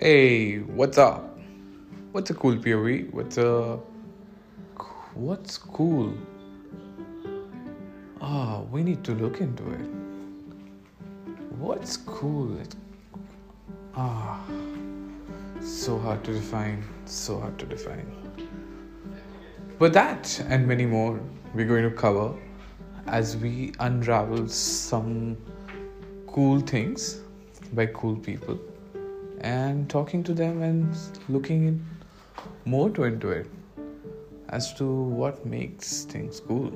Hey, what's up? What's a cool POV? What's a what's cool? Ah, we need to look into it. What's cool? Ah, so hard to define. So hard to define. But that and many more we're going to cover as we unravel some cool things by cool people and talking to them and looking in more to into it as to what makes things cool.